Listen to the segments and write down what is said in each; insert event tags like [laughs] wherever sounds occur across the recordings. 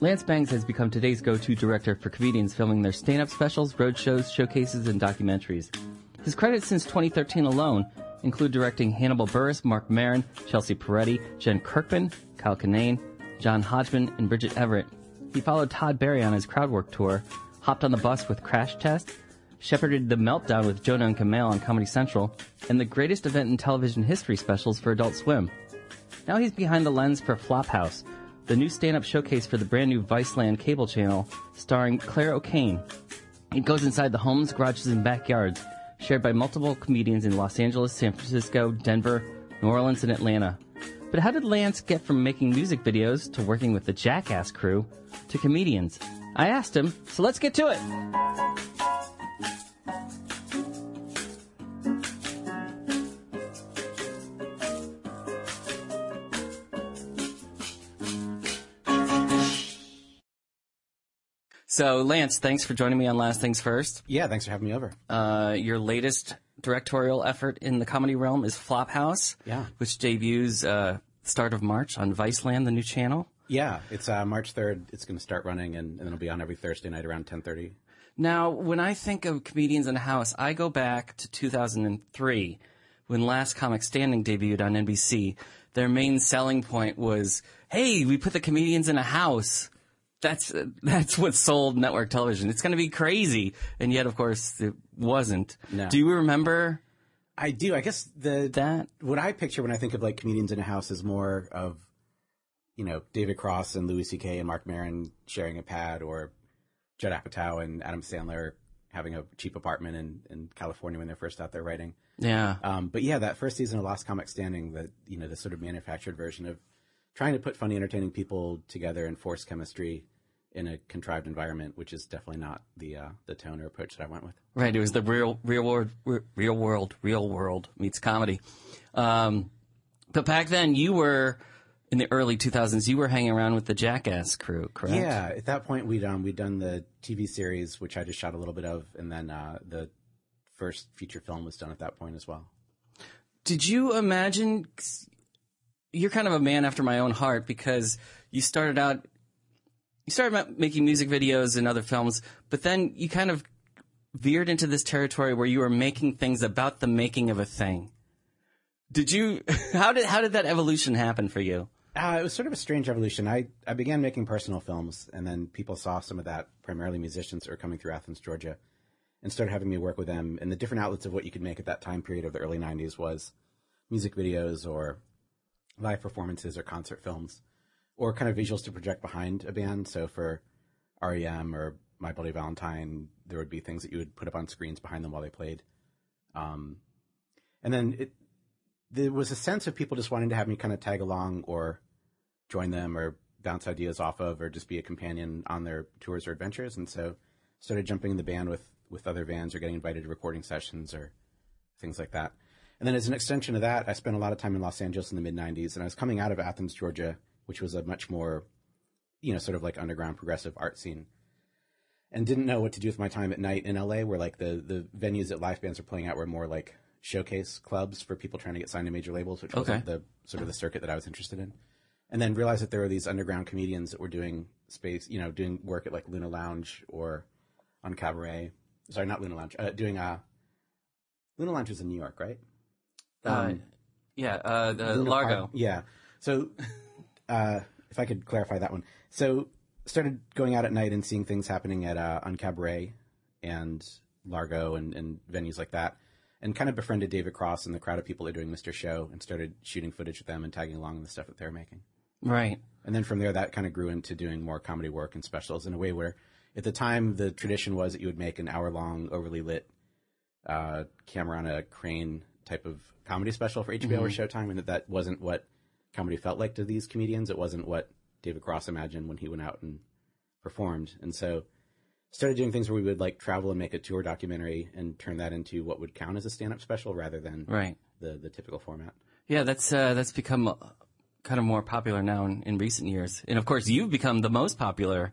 Lance Bangs has become today's go-to director for comedians filming their stand-up specials, road shows, showcases, and documentaries. His credits since 2013 alone include directing Hannibal Buress, Marc Maron, Chelsea Peretti, Jen Kirkman, Kyle Kinane, John Hodgman, and Bridget Everett. He followed Todd Barry on his crowd work tour, hopped on the bus with Crash Test, shepherded The Meltdown with Jonah and Kumail on Comedy Central, and the greatest event in television history specials for Adult Swim. Now he's behind the lens for Flophouse, the new stand-up showcase for the brand new Viceland cable channel, starring Claire O'Kane. It goes inside the homes, garages, and backyards, shared by multiple comedians in Los Angeles, San Francisco, Denver, New Orleans, and Atlanta. But how did Lance get from making music videos to working with the Jackass crew to comedians? I asked him, so let's get to it. So, Lance, thanks for joining me on Last Things First. Yeah, thanks for having me over. Uh, your latest directorial effort in the comedy realm is Flophouse, Yeah. which debuts uh, start of March on Viceland, the new channel. Yeah, it's uh, March 3rd. It's going to start running, and, and it'll be on every Thursday night around 10.30. Now, when I think of comedians in a house, I go back to 2003 when Last Comic Standing debuted on NBC. Their main selling point was, "Hey, we put the comedians in a house." That's that's what sold network television. It's going to be crazy, and yet, of course, it wasn't. No. Do you remember I do. I guess the that? what I picture when I think of like comedians in a house is more of, you know, David Cross and Louis C.K. and Marc Maron sharing a pad, or Judd Apatow and Adam Sandler having a cheap apartment in, in California when they're first out there writing. Yeah, Um, but yeah, that first season of Last Comic Standing, that you know, the sort of manufactured version of trying to put funny, entertaining people together and force chemistry in a contrived environment, which is definitely not the uh, the tone or approach that I went with. right. It was the real, real world, real world, real world meets comedy. Um, but back then, you were in the early 2000s. You were hanging around with the Jackass crew, correct? Yeah, at that point we'd um we'd done the TV series, which I just shot a little bit of, and then uh, the first feature film was done at that point as well. Did you imagine? You're kind of a man after my own heart because you started out, you started making music videos and other films, but then you kind of veered into this territory where you were making things about the making of a thing. Did you? [laughs] How did how did that evolution happen for you? Uh, it was sort of a strange evolution. I, I began making personal films, and then people saw some of that, primarily musicians that were coming through Athens, Georgia, and started having me work with them. And the different outlets of what you could make at that time period of the early 90s was music videos or live performances or concert films or kind of visuals to project behind a band. So for REM or My Bloody Valentine, there would be things that you would put up on screens behind them while they played. Um, and then it, there was a sense of people just wanting to have me kind of tag along or join them or bounce ideas off of or just be a companion on their tours or adventures. And so started jumping in the band with, with other bands or getting invited to recording sessions or things like that. And then as an extension of that, I spent a lot of time in Los Angeles in the mid 90s and I was coming out of Athens, Georgia, which was a much more, you know, sort of like underground progressive art scene and didn't know what to do with my time at night in LA where like the, the venues that live bands were playing at were more like showcase clubs for people trying to get signed to major labels, which wasn't the sort of the circuit that I was interested in. And then realized that there were these underground comedians that were doing space, you know, doing work at like Luna Lounge or Un-Cabaret. Sorry, not Luna Lounge. Uh, doing uh, Luna Lounge was in New York, right? Uh, yeah, uh, the Luna Largo. Park- yeah. So, [laughs] uh, if I could clarify that one. So, started going out at night and seeing things happening at uh, Un-Cabaret and Largo and, and venues like that, and kind of befriended David Cross and the crowd of people that are doing Mr. Show and started shooting footage with them and tagging along the stuff that they're making. Right. And then from there, that kind of grew into doing more comedy work and specials in a way where, at the time, the tradition was that you would make an hour long, overly lit, uh, camera on a crane type of comedy special for HBO or Showtime, and that that wasn't what comedy felt like to these comedians. It wasn't what David Cross imagined when he went out and performed. And so started doing things where we would like travel and make a tour documentary and turn that into what would count as a stand-up special rather than Right. the the typical format. Yeah, that's uh, that's become uh, kind of more popular now in, in recent years, and of course, you've become the most popular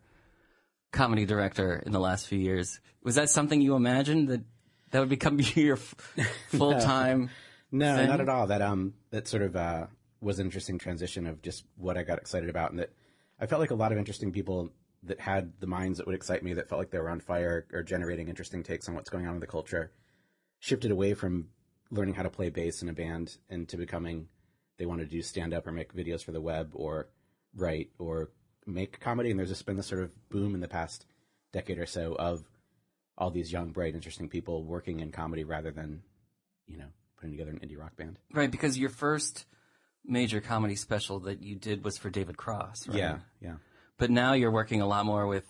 comedy director in the last few years. Was that something you imagined that that would become [laughs] your full time? [laughs] No, thing? not at all. That um that sort of uh, was an interesting transition of just what I got excited about, and that I felt like a lot of interesting people that had the minds that would excite me, that felt like they were on fire or generating interesting takes on what's going on in the culture, shifted away from learning how to play bass in a band into becoming they wanted to do stand up or make videos for the web or write or make comedy. And there's just been this sort of boom in the past decade or so of all these young, bright, interesting people working in comedy rather than, you know, putting together an indie rock band. Right, because your first major comedy special that you did was for David Cross, right? Yeah, yeah. But now you're working a lot more with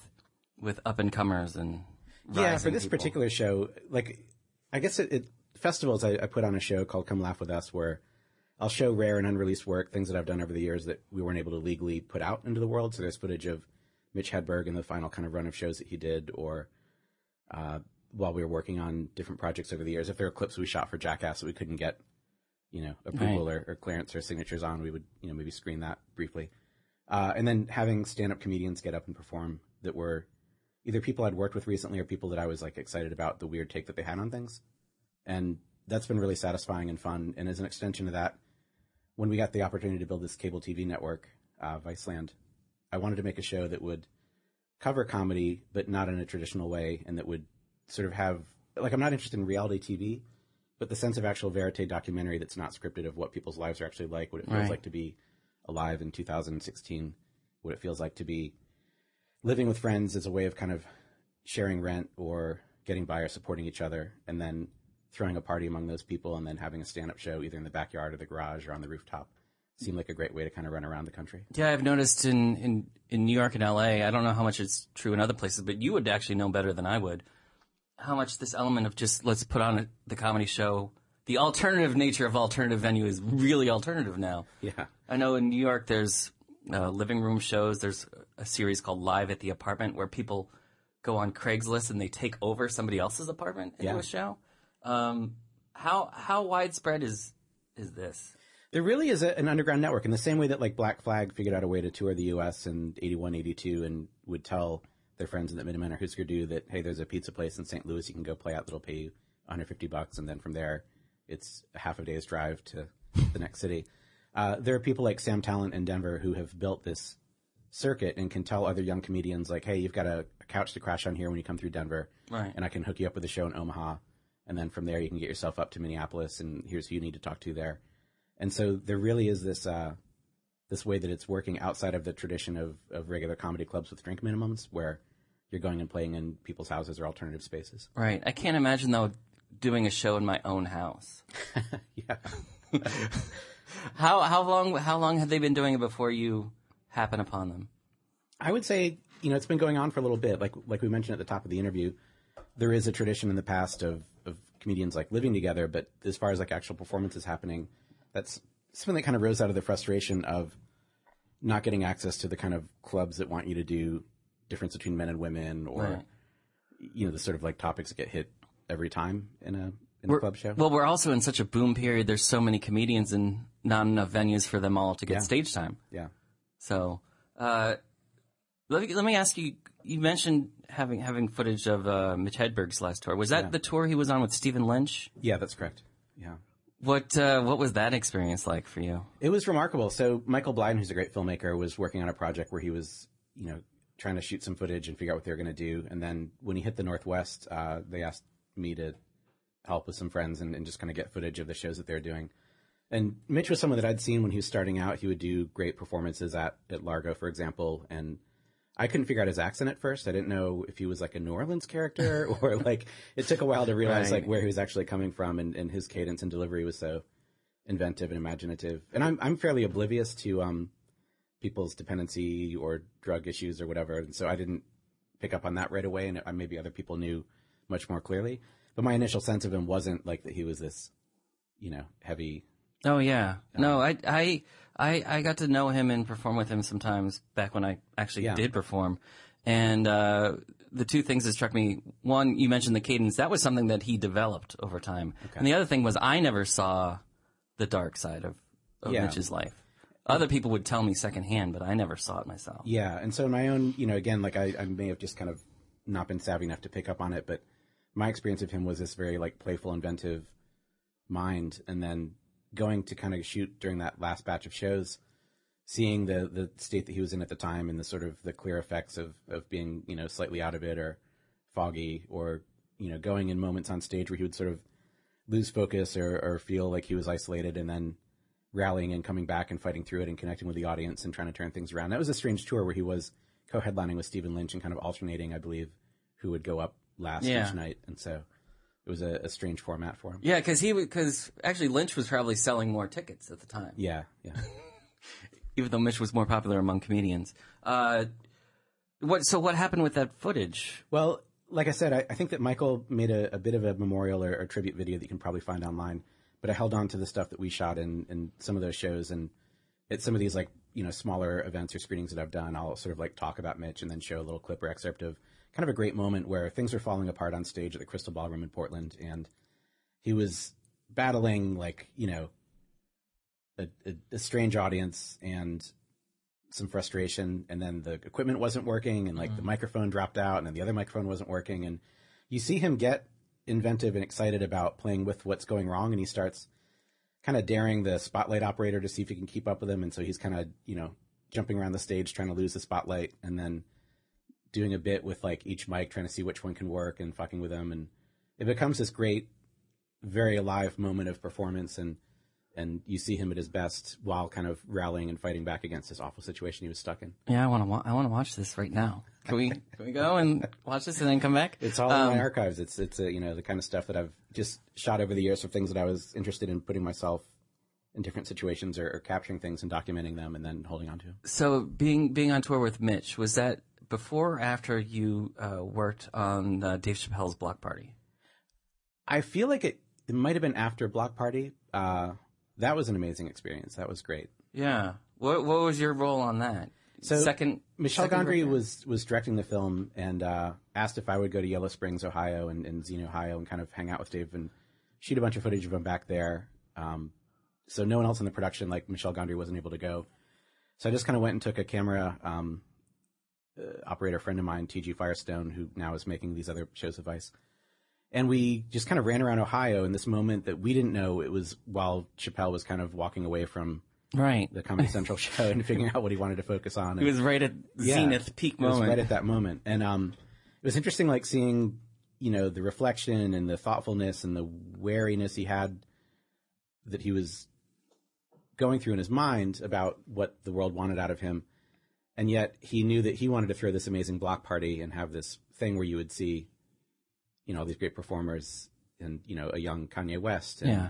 with up and comers and Yeah, for this people. particular show, like, I guess it, it festivals, I, I put on a show called Come Laugh With Us where I'll show rare and unreleased work, things that I've done over the years that we weren't able to legally put out into the world. So there's footage of Mitch Hedberg in the final kind of run of shows that he did, or uh, while we were working on different projects over the years. If there were clips we shot for Jackass that we couldn't get, you know, approval or, or clearance or signatures on, we would, you know, maybe screen that briefly. Uh, and then having stand-up comedians get up and perform that were either people I'd worked with recently or people that I was like excited about the weird take that they had on things. And that's been really satisfying and fun. And as an extension of that, when we got the opportunity to build this cable TV network, uh, Viceland, I wanted to make a show that would cover comedy, but not in a traditional way, and that would sort of have like I'm not interested in reality TV, but the sense of actual verite documentary that's not scripted of what people's lives are actually like, what it feels Right. like to be alive in 2016, what it feels like to be living with friends as a way of kind of sharing rent or getting by or supporting each other, and then throwing a party among those people, and then having a stand-up show either in the backyard or the garage or on the rooftop. Seemed like a great way to kind of run around the country. Yeah, I've noticed in, in, in New York and LA, I don't know how much it's true in other places, but you would actually know better than I would how much this element of just let's put on a, the comedy show, the alternative nature of alternative venue is really alternative now. Yeah. I know in New York there's uh, living room shows. There's a series called Live at the Apartment where people go on Craigslist and they take over somebody else's apartment into Yeah. a show. Um, how how widespread is is this? There really is a, an underground network in the same way that like Black Flag figured out a way to tour the U.S. in 81, 82 and would tell their friends in the Minutemen or Husker Du that, hey, there's a pizza place in St. Louis you can go play at that'll pay you 150 bucks. And then from there, it's a half a day's drive to the next city. Uh, there are people like Sam Tallent in Denver who have built this circuit and can tell other young comedians like, hey, you've got a, a couch to crash on here when you come through Denver. Right. And I can hook you up with a show in Omaha. And then from there, you can get yourself up to Minneapolis and here's who you need to talk to there. And so there really is this uh, this way that it's working outside of the tradition of, of regular comedy clubs with drink minimums, where you're going and playing in people's houses or alternative spaces. Right. I can't imagine though doing a show in my own house. [laughs] Yeah, [laughs] How how long how long had they been doing it before you happen upon them? I would say you know it's been going on for a little bit. Like like we mentioned at the top of the interview, there is a tradition in the past of of comedians like living together, but as far as like actual performances happening, that's something that kind of rose out of the frustration of not getting access to the kind of clubs that want you to do difference between men and women or Right. you know the sort of like topics that get hit every time in a in a club show. Well, we're also in such a boom period. There's so many comedians and not enough venues for them all to get Yeah. stage time. yeah. So, uh, let me let me ask you. You mentioned having having footage of uh, Mitch Hedberg's last tour. Was that Yeah. the tour he was on with Stephen Lynch? Yeah, that's correct. Yeah. What uh, what was that experience like for you? It was remarkable. So Michael Blieden, who's a great filmmaker, was working on a project where he was, you know, trying to shoot some footage and figure out what they were going to do. And then when he hit the Northwest, uh, they asked me to help with some friends and, and just kind of get footage of the shows that they were doing. And Mitch was someone that I'd seen when he was starting out. He would do great performances at, at Largo, for example. And I couldn't figure out his accent at first. I didn't know if he was like a New Orleans character [laughs] or like it took a while to realize Right. like where he was actually coming from and, and his cadence and delivery was so inventive and imaginative. And I'm I'm fairly oblivious to um people's dependency or drug issues or whatever, and so I didn't pick up on that right away. And maybe other people knew much more clearly. But my initial sense of him wasn't like that he was this, you know, heavy. Oh yeah, no, I I I I got to know him and perform with him sometimes back when I actually Yeah. did perform, and uh, the two things that struck me. One, you mentioned the cadence. That was something that he developed over time. And the other thing was I never saw the dark side of, of Yeah. Mitch's life. Other people would tell me secondhand, but I never saw it myself. Yeah, and so in my own, you know, again, like I, I may have just kind of not been savvy enough to pick up on it, but my experience of him was this very like playful, inventive mind, and then going to kind of shoot during that last batch of shows, seeing the the state that he was in at the time and the sort of the clear effects of of being you know slightly out of it or foggy or you know going in moments on stage where he would sort of lose focus or, or feel like he was isolated and then rallying and coming back and fighting through it and connecting with the audience and trying to turn things around. That was a strange tour where he was co-headlining with Stephen Lynch and kind of alternating, I believe, who would go up last Yeah. each night. And so it was a, a strange format for him. Yeah, because he because actually Lynch was probably selling more tickets at the time, Yeah, yeah. [laughs] even though Mitch was more popular among comedians. Uh, what so what happened with that footage? Well, like I said, I, I think that Michael made a, a bit of a memorial or, or tribute video that you can probably find online. But I held on to the stuff that we shot in, in some of those shows, and at some of these like you know smaller events or screenings that I've done, I'll sort of like talk about Mitch and then show a little clip or excerpt of kind of a great moment where things were falling apart on stage at the Crystal Ballroom in Portland, and he was battling like you know a, a, a strange audience and some frustration and then the equipment wasn't working and like the mm-hmm. microphone dropped out and then the other microphone wasn't working and you see him get inventive and excited about playing with what's going wrong and he starts kind of daring the spotlight operator to see if he can keep up with him and so he's kind of you know jumping around the stage trying to lose the spotlight and then doing a bit with like each mic trying to see which one can work and fucking with them and it becomes this great very alive moment of performance and and you see him at his best while kind of rallying and fighting back against this awful situation he was stuck in. Yeah, I want to wa- I want to watch this right now. Can we can we go and watch this and then come back? It's all in my archives. It's it's a, you know the kind of stuff that I've just shot over the years for things that I was interested in putting myself in different situations or, or capturing things and documenting them and then holding on to. So being being on tour with Mitch was that before or after you uh, worked on uh, Dave Chappelle's Block Party? I feel like it it might have been after Block Party. Uh, that was an amazing experience. That was great. Yeah. What what was your role on that? So, second, Michelle second Gondry was was directing the film and uh, asked if I would go to Yellow Springs, Ohio, and, and Xenia, Ohio, and kind of hang out with Dave and shoot a bunch of footage of him back there. Um, so no one else in the production, like Michel Gondry, wasn't able to go. So I just kind of went and took a camera. Um, uh, operator friend of mine, T.G. Firestone, who now is making these other shows of Vice. And we just kind of ran around Ohio in this moment that we didn't know it was while Chappelle was kind of walking away from right. the Comedy Central [laughs] show and figuring out what he wanted to focus on. It was right at Yeah. zenith peak It was moment. right at that moment, and um, it was interesting, like seeing, you know, the reflection and the thoughtfulness and the wariness he had that he was going through in his mind about what the world wanted out of him, and yet he knew that he wanted to throw this amazing block party and have this thing where you would see, you know, all these great performers and you know a young Kanye West and yeah.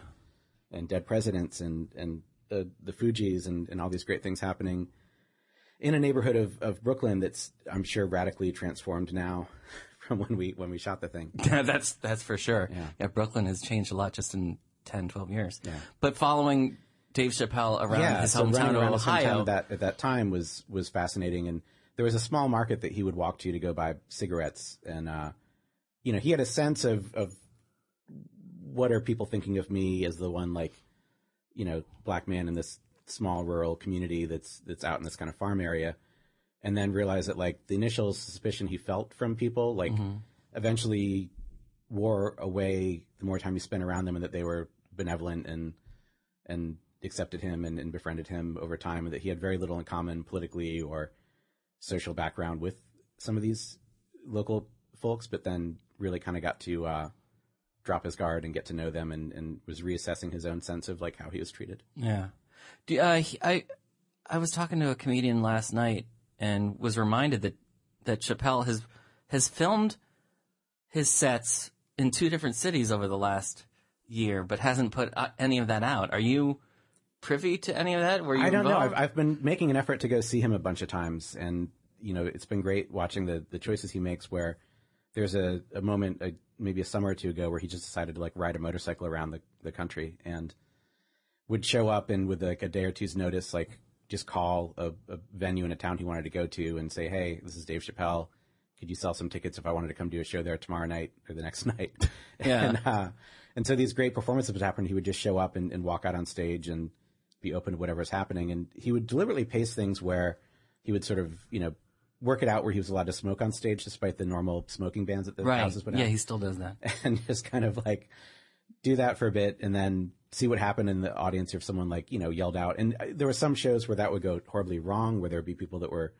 and dead presidents and and the the Fugees and and all these great things happening in a neighborhood of of Brooklyn that's I'm sure radically transformed now [laughs] from when we when we shot the thing. [laughs] that's that's for sure. Yeah. Brooklyn has changed a lot just in 10, 12 years. Yeah. But following Dave Chappelle around his so hometown of around the same town Ohio, at that at that time was was fascinating and there was a small market that he would walk to to go buy cigarettes and uh you know he had a sense of of what are people thinking of me as the one like you know black man in this small rural community that's that's out in this kind of farm area and then realize that like the initial suspicion he felt from people like eventually wore away the more time he spent around them and that they were benevolent and and accepted him and, and befriended him over time and that he had very little in common politically or social background with some of these local folks but then really kind of got to uh, drop his guard and get to know them and, and was reassessing his own sense of like how he was treated Yeah. Do, uh, he- I I was talking to a comedian last night and was reminded that that Chappelle has has filmed his sets in two different cities over the last year, but hasn't put uh, any of that out. Are you privy to any of that? Were you I don't know. I've. I've been making an effort to go see him a bunch of times, and you know, it's been great watching the the choices he makes. Where there's a, a moment, uh maybe a summer or two ago, where he just decided to like ride a motorcycle around the the country and would show up and with like a day or two's notice, like just call a, a venue in a town he wanted to go to and say, "Hey, this is Dave Chappelle. could you sell some tickets if I wanted to come do a show there tomorrow night or the next [laughs] night? Yeah. and, uh, and so these great performances would happen. He would just show up and, and walk out on stage and be open to whatever's happening. And he would deliberately pace things where he would sort of, you know, work it out where he was allowed to smoke on stage despite the normal smoking bans that the Right. houses would Yeah, he still does that. [laughs] and just kind of like do that for a bit and then see what happened in the audience if someone like, you know, yelled out. And uh, there were some shows where that would go horribly wrong, where there would be people that were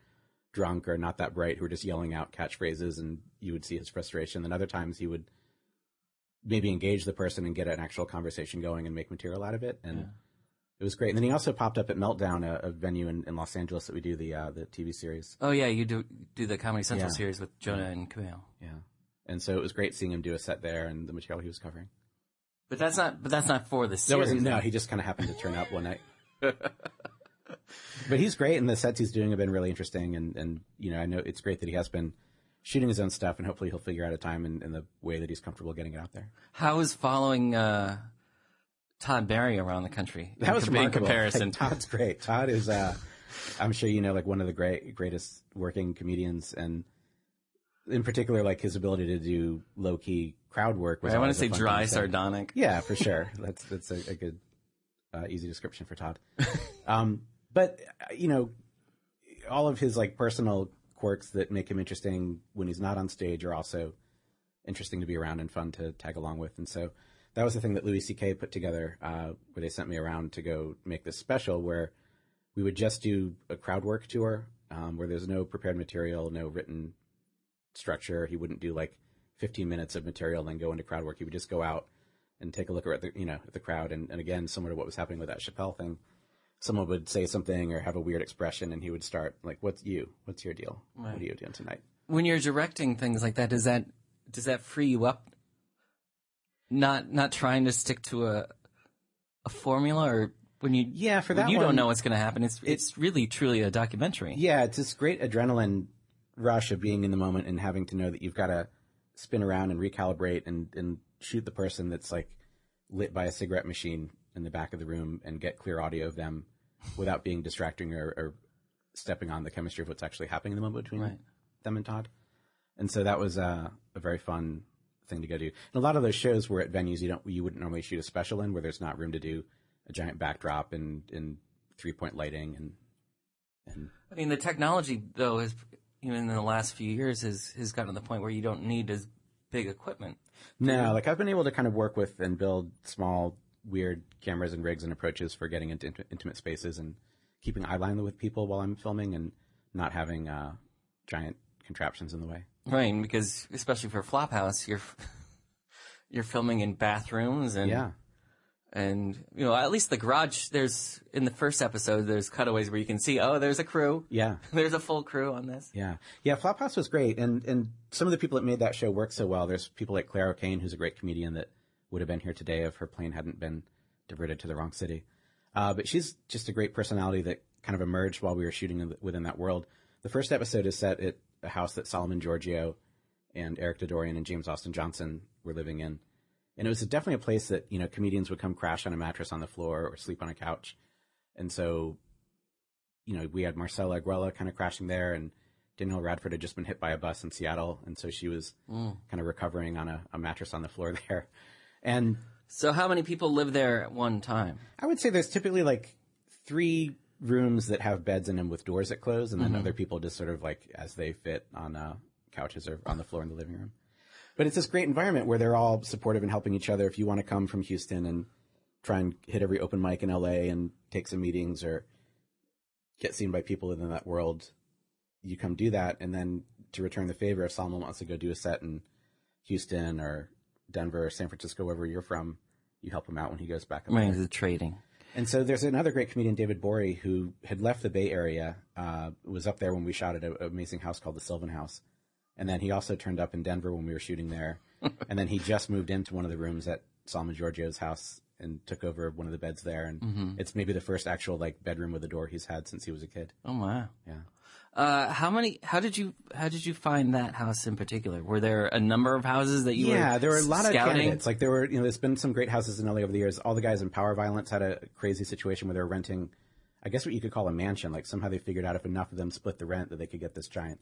drunk or not that bright who were just yelling out catchphrases and you would see his frustration. And other times he would maybe engage the person and get an actual conversation going and make material out of it. And it was great. And then he also popped up at Meltdown, a, a venue in, in Los Angeles that we do the, uh, the TV series. Oh yeah, you do do the Comedy Central Yeah. series with Jonah and Kumail. Yeah. And so it was great seeing him do a set there and the material he was covering. But that's not. But that's not for the series. no. He just kind of happened to turn up one night. but he's great, and the sets he's doing have been really interesting. And and you know, I know it's great that he has been shooting his own stuff, and hopefully he'll figure out a time and, in the way that he's comfortable getting it out there. How is following uh, Todd Barry around the country? That was com- in comparison. Like, [laughs] Todd's great. Todd is, uh, I'm sure you know, like one of the great greatest working comedians, and in particular, like his ability to do low key crowd work. Was I want to say dry thing to say. sardonic. Yeah, [laughs] for sure. That's that's a, a good, uh, easy description for Todd. Um, but uh, you know, all of his like personal quirks that make him interesting when he's not on stage are also interesting to be around and fun to tag along with. And so that was the thing that Louis C.K. put together, uh, where they sent me around to go make this special, where we would just do a crowd work tour, um, where there's no prepared material, no written structure. He wouldn't do like 15 minutes of material and then go into crowd work. He would just go out and take a look at the you know at the crowd. And, and again, similar to what was happening with that Chappelle thing, someone would say something or have a weird expression, and he would start like, "What's you? What's your deal? What are you doing tonight?" When you're directing things like that, does that does that free you up? Not not trying to stick to a a formula, or when you Yeah, for that you one- don't know what's going to happen. It's it's really truly a documentary. Yeah, it's this great adrenaline rush of being in the moment and having to know that you've got to spin around and recalibrate and, and shoot the person that's like lit by a cigarette machine in the back of the room and get clear audio of them without being distracting or, or stepping on the chemistry of what's actually happening in the moment between Right. them and Todd. And so that was uh, a very fun thing to go do. And a lot of those shows were at venues you don't you wouldn't normally shoot a special in where there's not room to do a giant backdrop and, and three point lighting and and I mean, the technology though has even in the last few years has has gotten to the point where you don't need as big equipment. No, like I've been able to kind of work with and build small, weird cameras and rigs and approaches for getting into int- intimate spaces and keeping eye line with people while I'm filming and not having uh, giant contraptions in the way. Right, because especially for Flophouse, you're [laughs] you're filming in bathrooms and Yeah. and you know at least the garage. There's in the first episode, there's cutaways where you can see, oh, there's a crew. Yeah. [laughs] There's a full crew on this. Yeah. Yeah. Flophouse was great. And, and some of the people that made that show work so well. There's people like Claire O'Kane, who's a great comedian that would have been here today if her plane hadn't been diverted to the wrong city. Uh, but she's just a great personality that kind of emerged while we were shooting in the, within that world. The first episode is set at a house that Solomon Georgio and Eric Dadourian and James Austin Johnson were living in. And it was definitely a place that, you know, comedians would come crash on a mattress on the floor or sleep on a couch. And so you know, we had Marcella Arguello kind of crashing there, and Danielle Radford had just been hit by a bus in Seattle, and so she was mm. kind of recovering on a, a mattress on the floor [laughs] there. And So how many people live there at one time? I would say there's typically like three rooms that have beds in them with doors that close, and then other people just sort of like as they fit on uh, couches or on the floor in the living room. But it's this great environment where they're all supportive and helping each other. If you want to come from Houston and try and hit every open mic in LA and take some meetings or get seen by people in that world, you come do that. And then to return the favor, if Solomon wants to go do a set in Houston or Denver or San Francisco, wherever you're from, you help him out when he goes back. Right, the trading. And so there's another great comedian, David Gborie, who had left the Bay Area, uh, was up there when we shot at an amazing house called the Sylvan House. And then he also turned up in Denver when we were shooting there. [laughs] and then he just moved into one of the rooms at Solomon Georgio's house and took over one of the beds there. And it's maybe the first actual like bedroom with a door he's had since he was a kid. Oh wow. Yeah. Uh, how many? How did you? How did you find that house in particular? Were there a number of houses that you were? Yeah, there were a lot of candidates. Like there were, you know, there's been some great houses in LA over the years. All the guys in Power Violence had a crazy situation where they were renting, I guess what you could call a mansion. Like somehow they figured out if enough of them split the rent that they could get this giant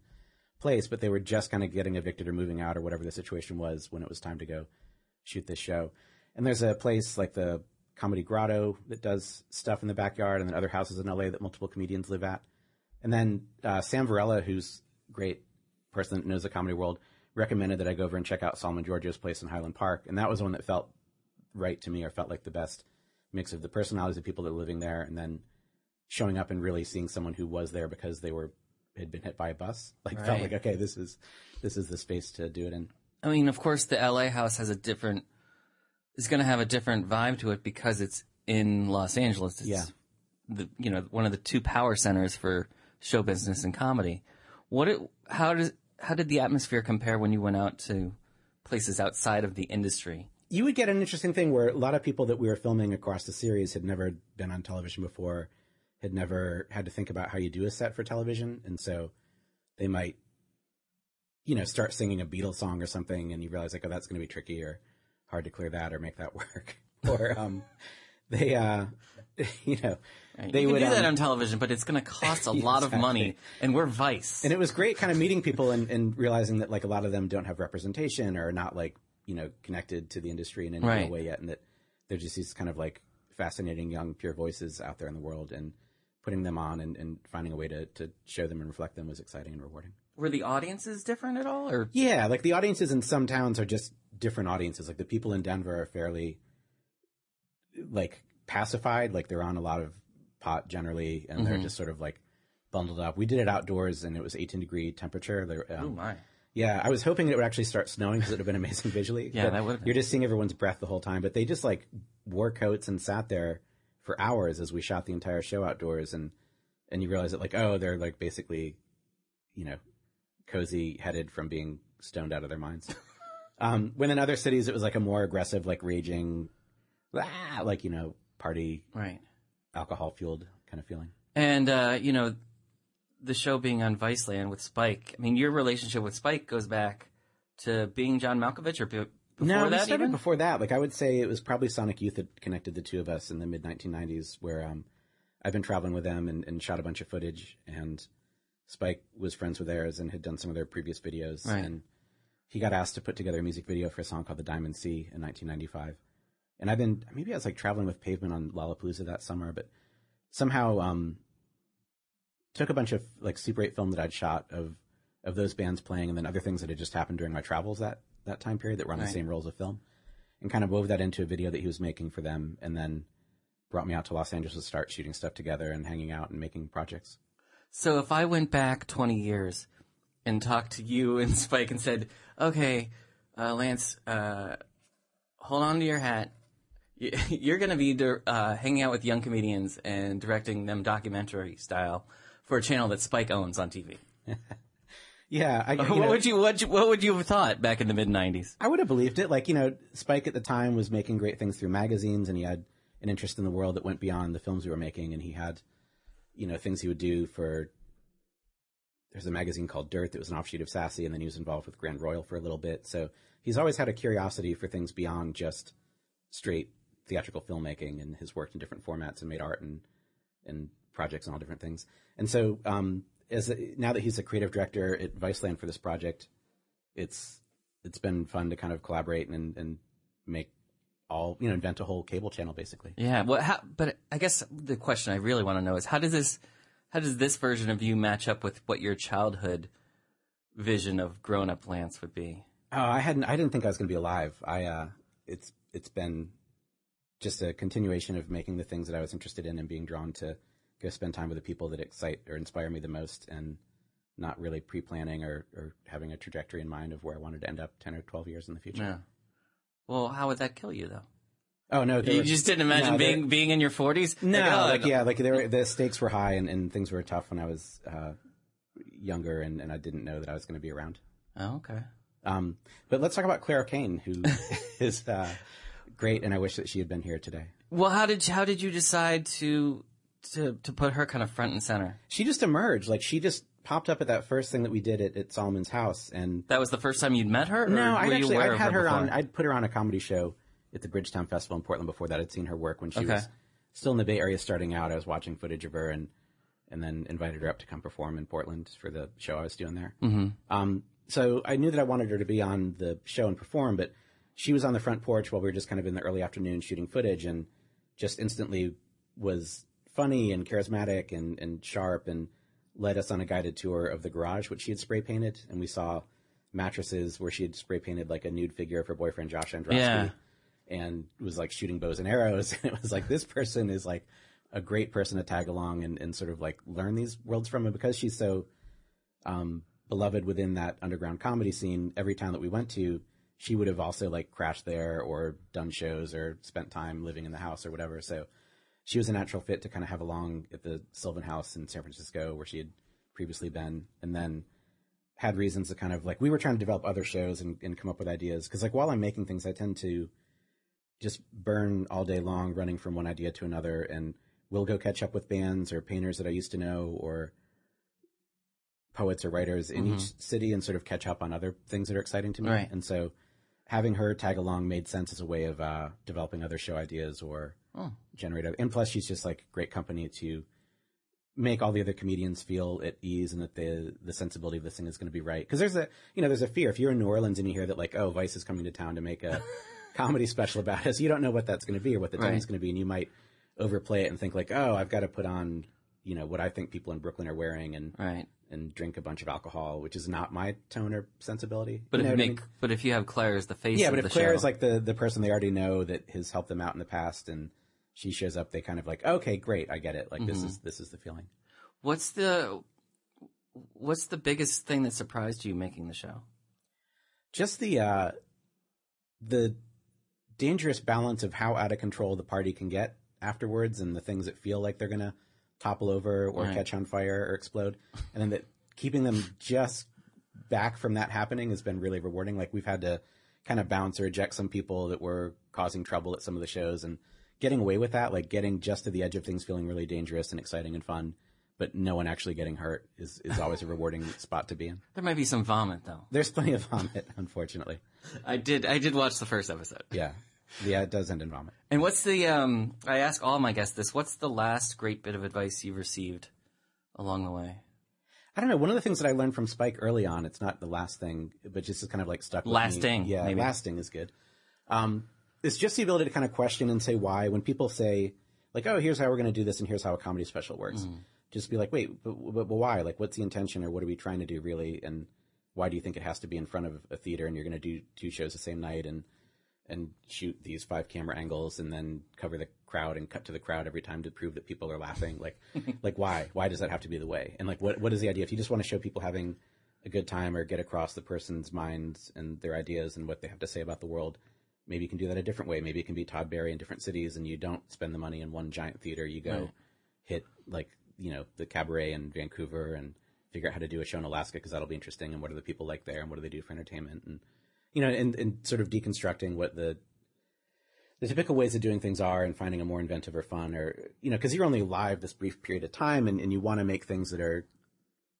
place, but they were just kind of getting evicted or moving out or whatever the situation was when it was time to go shoot this show. And there's a place like the Comedy Grotto that does stuff in the backyard, and then other houses in LA that multiple comedians live at. And then uh, Sam Varela, who's a great person that knows the comedy world, recommended that I go over and check out Solomon Georgio's place in Highland Park, and that was one that felt right to me, or felt like the best mix of the personalities of people that are living there, and then showing up and really seeing someone who was there because they were had been hit by a bus. [laughs] Like felt like okay, this is this is the space to do it in. I mean, of course, the LA house has a different, is going to have a different vibe to it because it's in Los Angeles. It's Yeah. The, you know, one of the two power centers for show business and comedy. What it, how does, how did the atmosphere compare when you went out to places outside of the industry? you would get an interesting thing where a lot of people that we were filming across the series had never been on television before, had never had to think about how you do a set for television, and so they might, you know, start singing a Beatles song or something, and you realize like, oh, that's going to be tricky or hard to clear that or make that [laughs] work. or um, they, uh, [laughs] you know, they you can would do that um, on television, but it's going to cost a [laughs] lot of money, and we're Vice. and it was great kind of meeting people and, and realizing that like a lot of them don't have representation or are not like you know connected to the industry in any Right. way yet and that they're just these kind of like fascinating young pure voices out there in the world and putting them on and, and finding a way to, to show them and reflect them was exciting and rewarding Were the audiences different at all, or yeah like the audiences in some towns are just different audiences. Like the people in denver are fairly like pacified. Like they're on a lot of pot generally and they're just sort of like bundled up. We did it outdoors and it was 18 degree temperature. There, um, oh my, Yeah, I was hoping it would actually start snowing because it would have been amazing [laughs] visually. Yeah, that been. You're just seeing everyone's breath the whole time, but they just like wore coats and sat there for hours as we shot the entire show outdoors, and and you realize that like oh they're like basically, you know, cozy headed from being stoned out of their minds. [laughs] um, when in other cities it was like a more aggressive, like raging, ah, like you know party right. alcohol fueled kind of feeling. And uh, you know, the show being on Viceland with Spike. I mean, your relationship with Spike goes back to being John Malkovich, or be- before no, we that started even. before that. Like I would say, it was probably Sonic Youth that connected the two of us in the mid 1990s, where um, I've been traveling with them and, and shot a bunch of footage, and Spike was friends with theirs and had done some of their previous videos, Right. and he got asked to put together a music video for a song called "The Diamond Sea" in 1995. And I've been maybe I was like traveling with Pavement on Lollapalooza that summer, but somehow um, took a bunch of like Super 8 film that I'd shot of of those bands playing, and then other things that had just happened during my travels that that time period that were on Right. the same rolls of film, and kind of wove that into a video that he was making for them, and then brought me out to Los Angeles to start shooting stuff together and hanging out and making projects. So if I went back 20 years and talked to you and [laughs] Spike and said, "Okay, uh, Lance, uh, hold on to your hat. [laughs] You're going to be uh, hanging out with young comedians and directing them documentary style for a channel that Spike owns on TV." [laughs] Yeah, I, what know, would you what, you- what would you have thought back in the mid 90s? I would have believed it. Like, you know, Spike at the time was making great things through magazines and he had an interest in the world that went beyond the films we were making. And he had, you know, things he would do for, there's a magazine called Dirt that was an offshoot of Sassy. And then he was involved with Grand Royal for a little bit. So he's always had a curiosity for things beyond just straight theatrical filmmaking and has worked in different formats and made art and, and projects and all different things. And so, um, as now that he's a creative director at Viceland for this project, it's it's been fun to kind of collaborate and and make all you know invent a whole cable channel basically. Yeah, well, how, but I guess the question I really want to know is how does this how does this version of you match up with what your childhood vision of grown up Lance would be? Oh, I hadn't I didn't think I was going to be alive. I uh, it's it's been just a continuation of making the things that I was interested in and being drawn to go spend time with the people that excite or inspire me the most and not really pre-planning or, or having a trajectory in mind of where I wanted to end up 10 or 12 years in the future. Yeah. Well, how would that kill you though? Oh no, You was- just didn't imagine no, being being in your forties? No, oh, like yeah, like were, the stakes were high and, and things were tough when I was uh, younger and, and I didn't know that I was going to be around. Oh, okay. Um, but let's talk about Claire Kane, who [laughs] is uh, great, and I wish that she had been here today. Well, how did you, how did you decide to to to put her kind of front and center? She just emerged, like she just popped up at that first thing that we did at, at Solomon's house, and That was the first time you'd met her. Or no, I'd actually I'd had her, on. I'd put her on a comedy show at the Bridgetown Festival in Portland before that. I'd seen her work when she Okay. was still in the Bay Area starting out. I was watching footage of her and and then invited her up to come perform in Portland for the show I was doing there. Mm-hmm. Um, so I knew that I wanted her to be on the show and perform, but she was on the front porch while we were just kind of in the early afternoon shooting footage and just instantly was funny and charismatic and, and sharp and led us on a guided tour of the garage, which she had spray painted. And we saw mattresses where she had spray painted like a nude figure of her boyfriend, Josh Androsky. Yeah. And was like shooting bows and arrows. [laughs] And it was like, this person is like a great person to tag along and, and sort of like learn these worlds from. And because she's so, um, beloved within that underground comedy scene, every time that we went to, she would have also like crashed there or done shows or spent time living in the house or whatever. So she was a natural fit to kind of have along at the Sylvan House in San Francisco where she had previously been, and then had reasons to kind of like we were trying to develop other shows and, and come up with ideas because like while I'm making things, I tend to just burn all day long running from one idea to another, and we'll go catch up with bands or painters that I used to know or poets or writers in each city and sort of catch up on other things that are exciting to me. Right. And so having her tag along made sense as a way of uh, developing other show ideas or generate. Other, and plus, she's just like great company to make all the other comedians feel at ease and that the the sensibility of this thing is going to be right. Because there's a you know there's a fear if you're in New Orleans and you hear that like oh Vice is coming to town to make a [laughs] comedy special about us, you don't know what that's going to be or what the Right. tone's going to be, and you might overplay it and think like oh I've got to put on you know what I think people in Brooklyn are wearing and Right. and drink a bunch of alcohol, which is not my tone or sensibility. But You if what I make, mean? but if you have Claire as the face yeah, but if Claire show, is like the the person they already know that has helped them out in the past, and she shows up, they kind of like, okay, great, I get it. Like Mm-hmm. this is this is the feeling. what's the what's the biggest thing that surprised you making the show? Just the uh, the dangerous balance of how out of control the party can get afterwards, and the things that feel like they're gonna topple over or Right. catch on fire or explode, and then that keeping them just back from that happening has been really rewarding. Like we've had to kind of bounce or eject some people that were causing trouble at some of the shows and getting away with that, like getting just to the edge of things feeling really dangerous and exciting and fun, but no one actually getting hurt is, is always a rewarding [laughs] spot to be in. There might be some vomit though. There's plenty of vomit, [laughs] unfortunately. I did I did watch the first episode. Yeah. Yeah, it does end in vomit. And what's the um I ask all my guests this, what's the last great bit of advice you've received along the way? I don't know. One of the things that I learned from Spike early on, it's not the last thing, but just is kind of like stuck with me. Lasting, Yeah, maybe. lasting is good. Um, it's just the ability to kind of question and say why. When people say, like, oh, here's how we're going to do this and here's how a comedy special works, Mm-hmm. just be like, wait, but, but, but why? Like, what's the intention or what are we trying to do really? And why do you think it has to be in front of a theater and you're going to do two shows the same night and and shoot these five camera angles and then cover the crowd and cut to the crowd every time to prove that people are laughing. Like [laughs] like why? Why does that have to be the way? And like what what is the idea? If you just want to show people having a good time or get across the person's minds and their ideas and what they have to say about the world maybe you can do that a different way. Maybe it can be Todd Barry in different cities and you don't spend the money in one giant theater. You go Right. hit like you know the cabaret in Vancouver and figure out how to do a show in Alaska because that'll be interesting. And what are the people like there? And what do they do for entertainment? And you know and, and sort of deconstructing what the the typical ways of doing things are and finding a more inventive or fun or you know because you're only live this brief period of time and, and you want to make things that are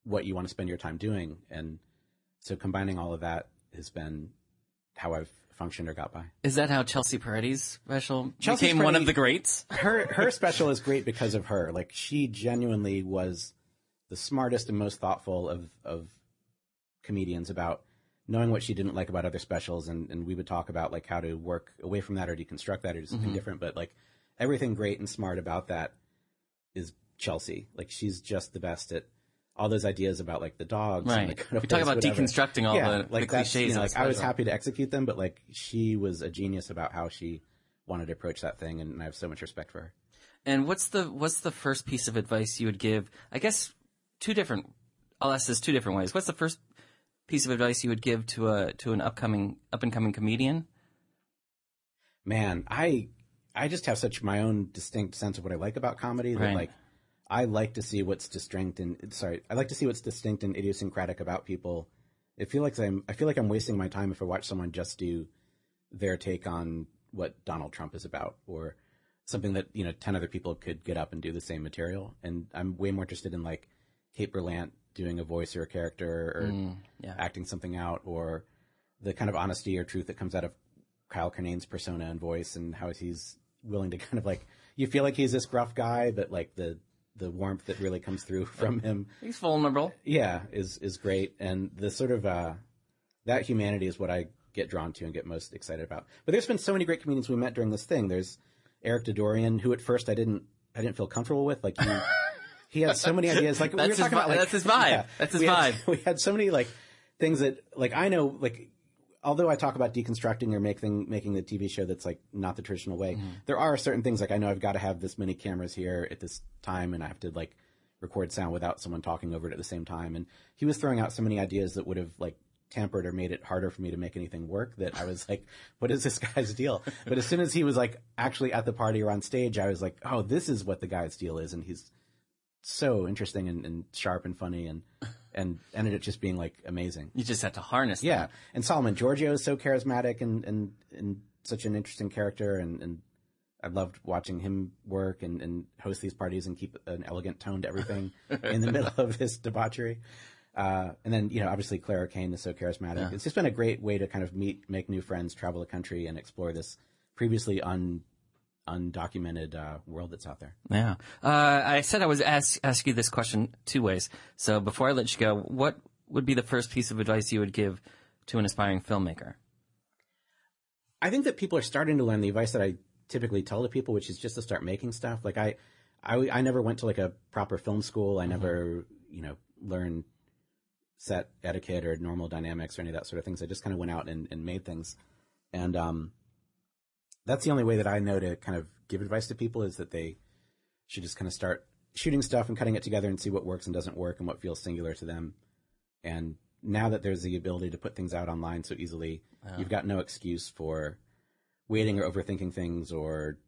what you want to spend your time doing and so combining all of that has been how I've functioned or got by. Is that how Chelsea Peretti's special Chelsea became one of the greats? her her special is great because of her. Like she genuinely was the smartest and most thoughtful of of comedians about knowing what she didn't like about other specials and, and we would talk about like how to work away from that or deconstruct that or do something mm-hmm. different. But like everything great and smart about that is Chelsea. Like she's just the best at all those ideas about like the dogs. And Right. the We talk about whatever. deconstructing all yeah, the- the like that's, cliches You know, like I was happy to execute them, but like she was a genius about how she wanted to approach that thing, and I have so much respect for her. And what's the what's the first piece of advice you would give? I guess two different. I'll ask this two different ways. What's the first piece of advice you would give to a to an upcoming up and coming comedian? man, I I just have such my own distinct sense of what I like about comedy that Right. like I like to see what's distinct and sorry, I like to see what's distinct and idiosyncratic about people. It feel like I'm I feel like I'm wasting my time if I watch someone just do their take on what Donald Trump is about or something that, you know, 10 other people could get up and do the same material and I'm way more interested in like Kate Berlant doing a voice or a character or yeah. acting something out or the kind of honesty or truth that comes out of Kyle Kinane's persona and voice and how he's willing to [laughs] kind of like you feel like he's this gruff guy, but like the the warmth that really comes through [laughs] from him, He's vulnerable. yeah, is is great. And the sort of uh, that humanity is what I get drawn to and get most excited about. But there's been so many great comedians we met during this thing. There's Eric Dadourian, who at first I didn't I didn't feel comfortable with. Like he, [laughs] he had so many ideas. Like [laughs] we were talking about, like, that's his vibe. That's his we had- vibe. [laughs] we had so many like things that like I know like although I talk about deconstructing or making making the TV show that's like not the traditional way, Mm-hmm. there are certain things like I know I've got to have this many cameras here at this time, and I have to like record sound without someone talking over it at the same time. And he was throwing out so many ideas that would have like tampered or made it harder for me to make anything work that I was like, [laughs] what is this guy's deal? But as soon as he was like actually at the party or on stage, I was like, oh, this is what the guy's deal is, and he's so interesting and, and sharp and funny and [laughs] and ended up just being like amazing. You just have to harness. Yeah, that. and Solomon Georgio is so charismatic and and and such an interesting character, and and I loved watching him work and and host these parties and keep an elegant tone to everything [laughs] in the middle of his debauchery. Uh, and then you know, obviously Kyle Kinane is so charismatic. It's just been a great way to kind of meet, make new friends, travel the country, and explore this previously un undocumented uh, world that's out there. Yeah. Uh, I said I was ask ask you this question two ways. So before I let you go, what would be the first piece of advice you would give to an aspiring filmmaker? I think that people are starting to learn the advice that I typically tell to people, which is just to start making stuff. Like I, I, I never went to like a proper film school. I never, you know, learned set etiquette or normal dynamics or any of that sort of things. I just kind of went out and, and made things. And, um, that's the only way that I know to kind of give advice to people is that they should just kind of start shooting stuff and cutting it together and see what works and doesn't work and what feels singular to them. And now that there's the ability to put things out online so easily, you've got no excuse for waiting or overthinking things or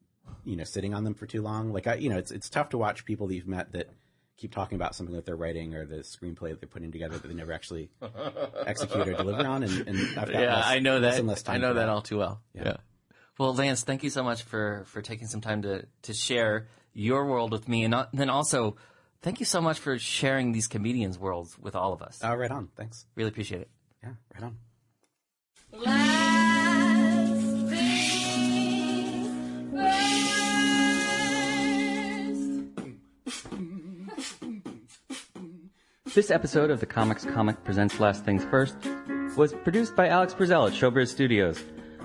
you know sitting on them for too long. Like I, you know, it's it's tough to watch people that you've met that keep talking about something that they're writing or the screenplay that they're putting together that they never actually [laughs] execute or deliver on. And, and I've got Yeah, less, I know less that. less time I know for that all too well. Yeah. Well, Lance, thank you so much for for taking some time to to share your world with me, and uh, then also thank you so much for sharing these comedians' worlds with all of us. Oh, right on. Thanks. really appreciate it. Yeah, right on. Last thing first. [laughs] This episode of the Comics Comic Presents Last Things First was produced by Alex Brazell at Showbiz Studios.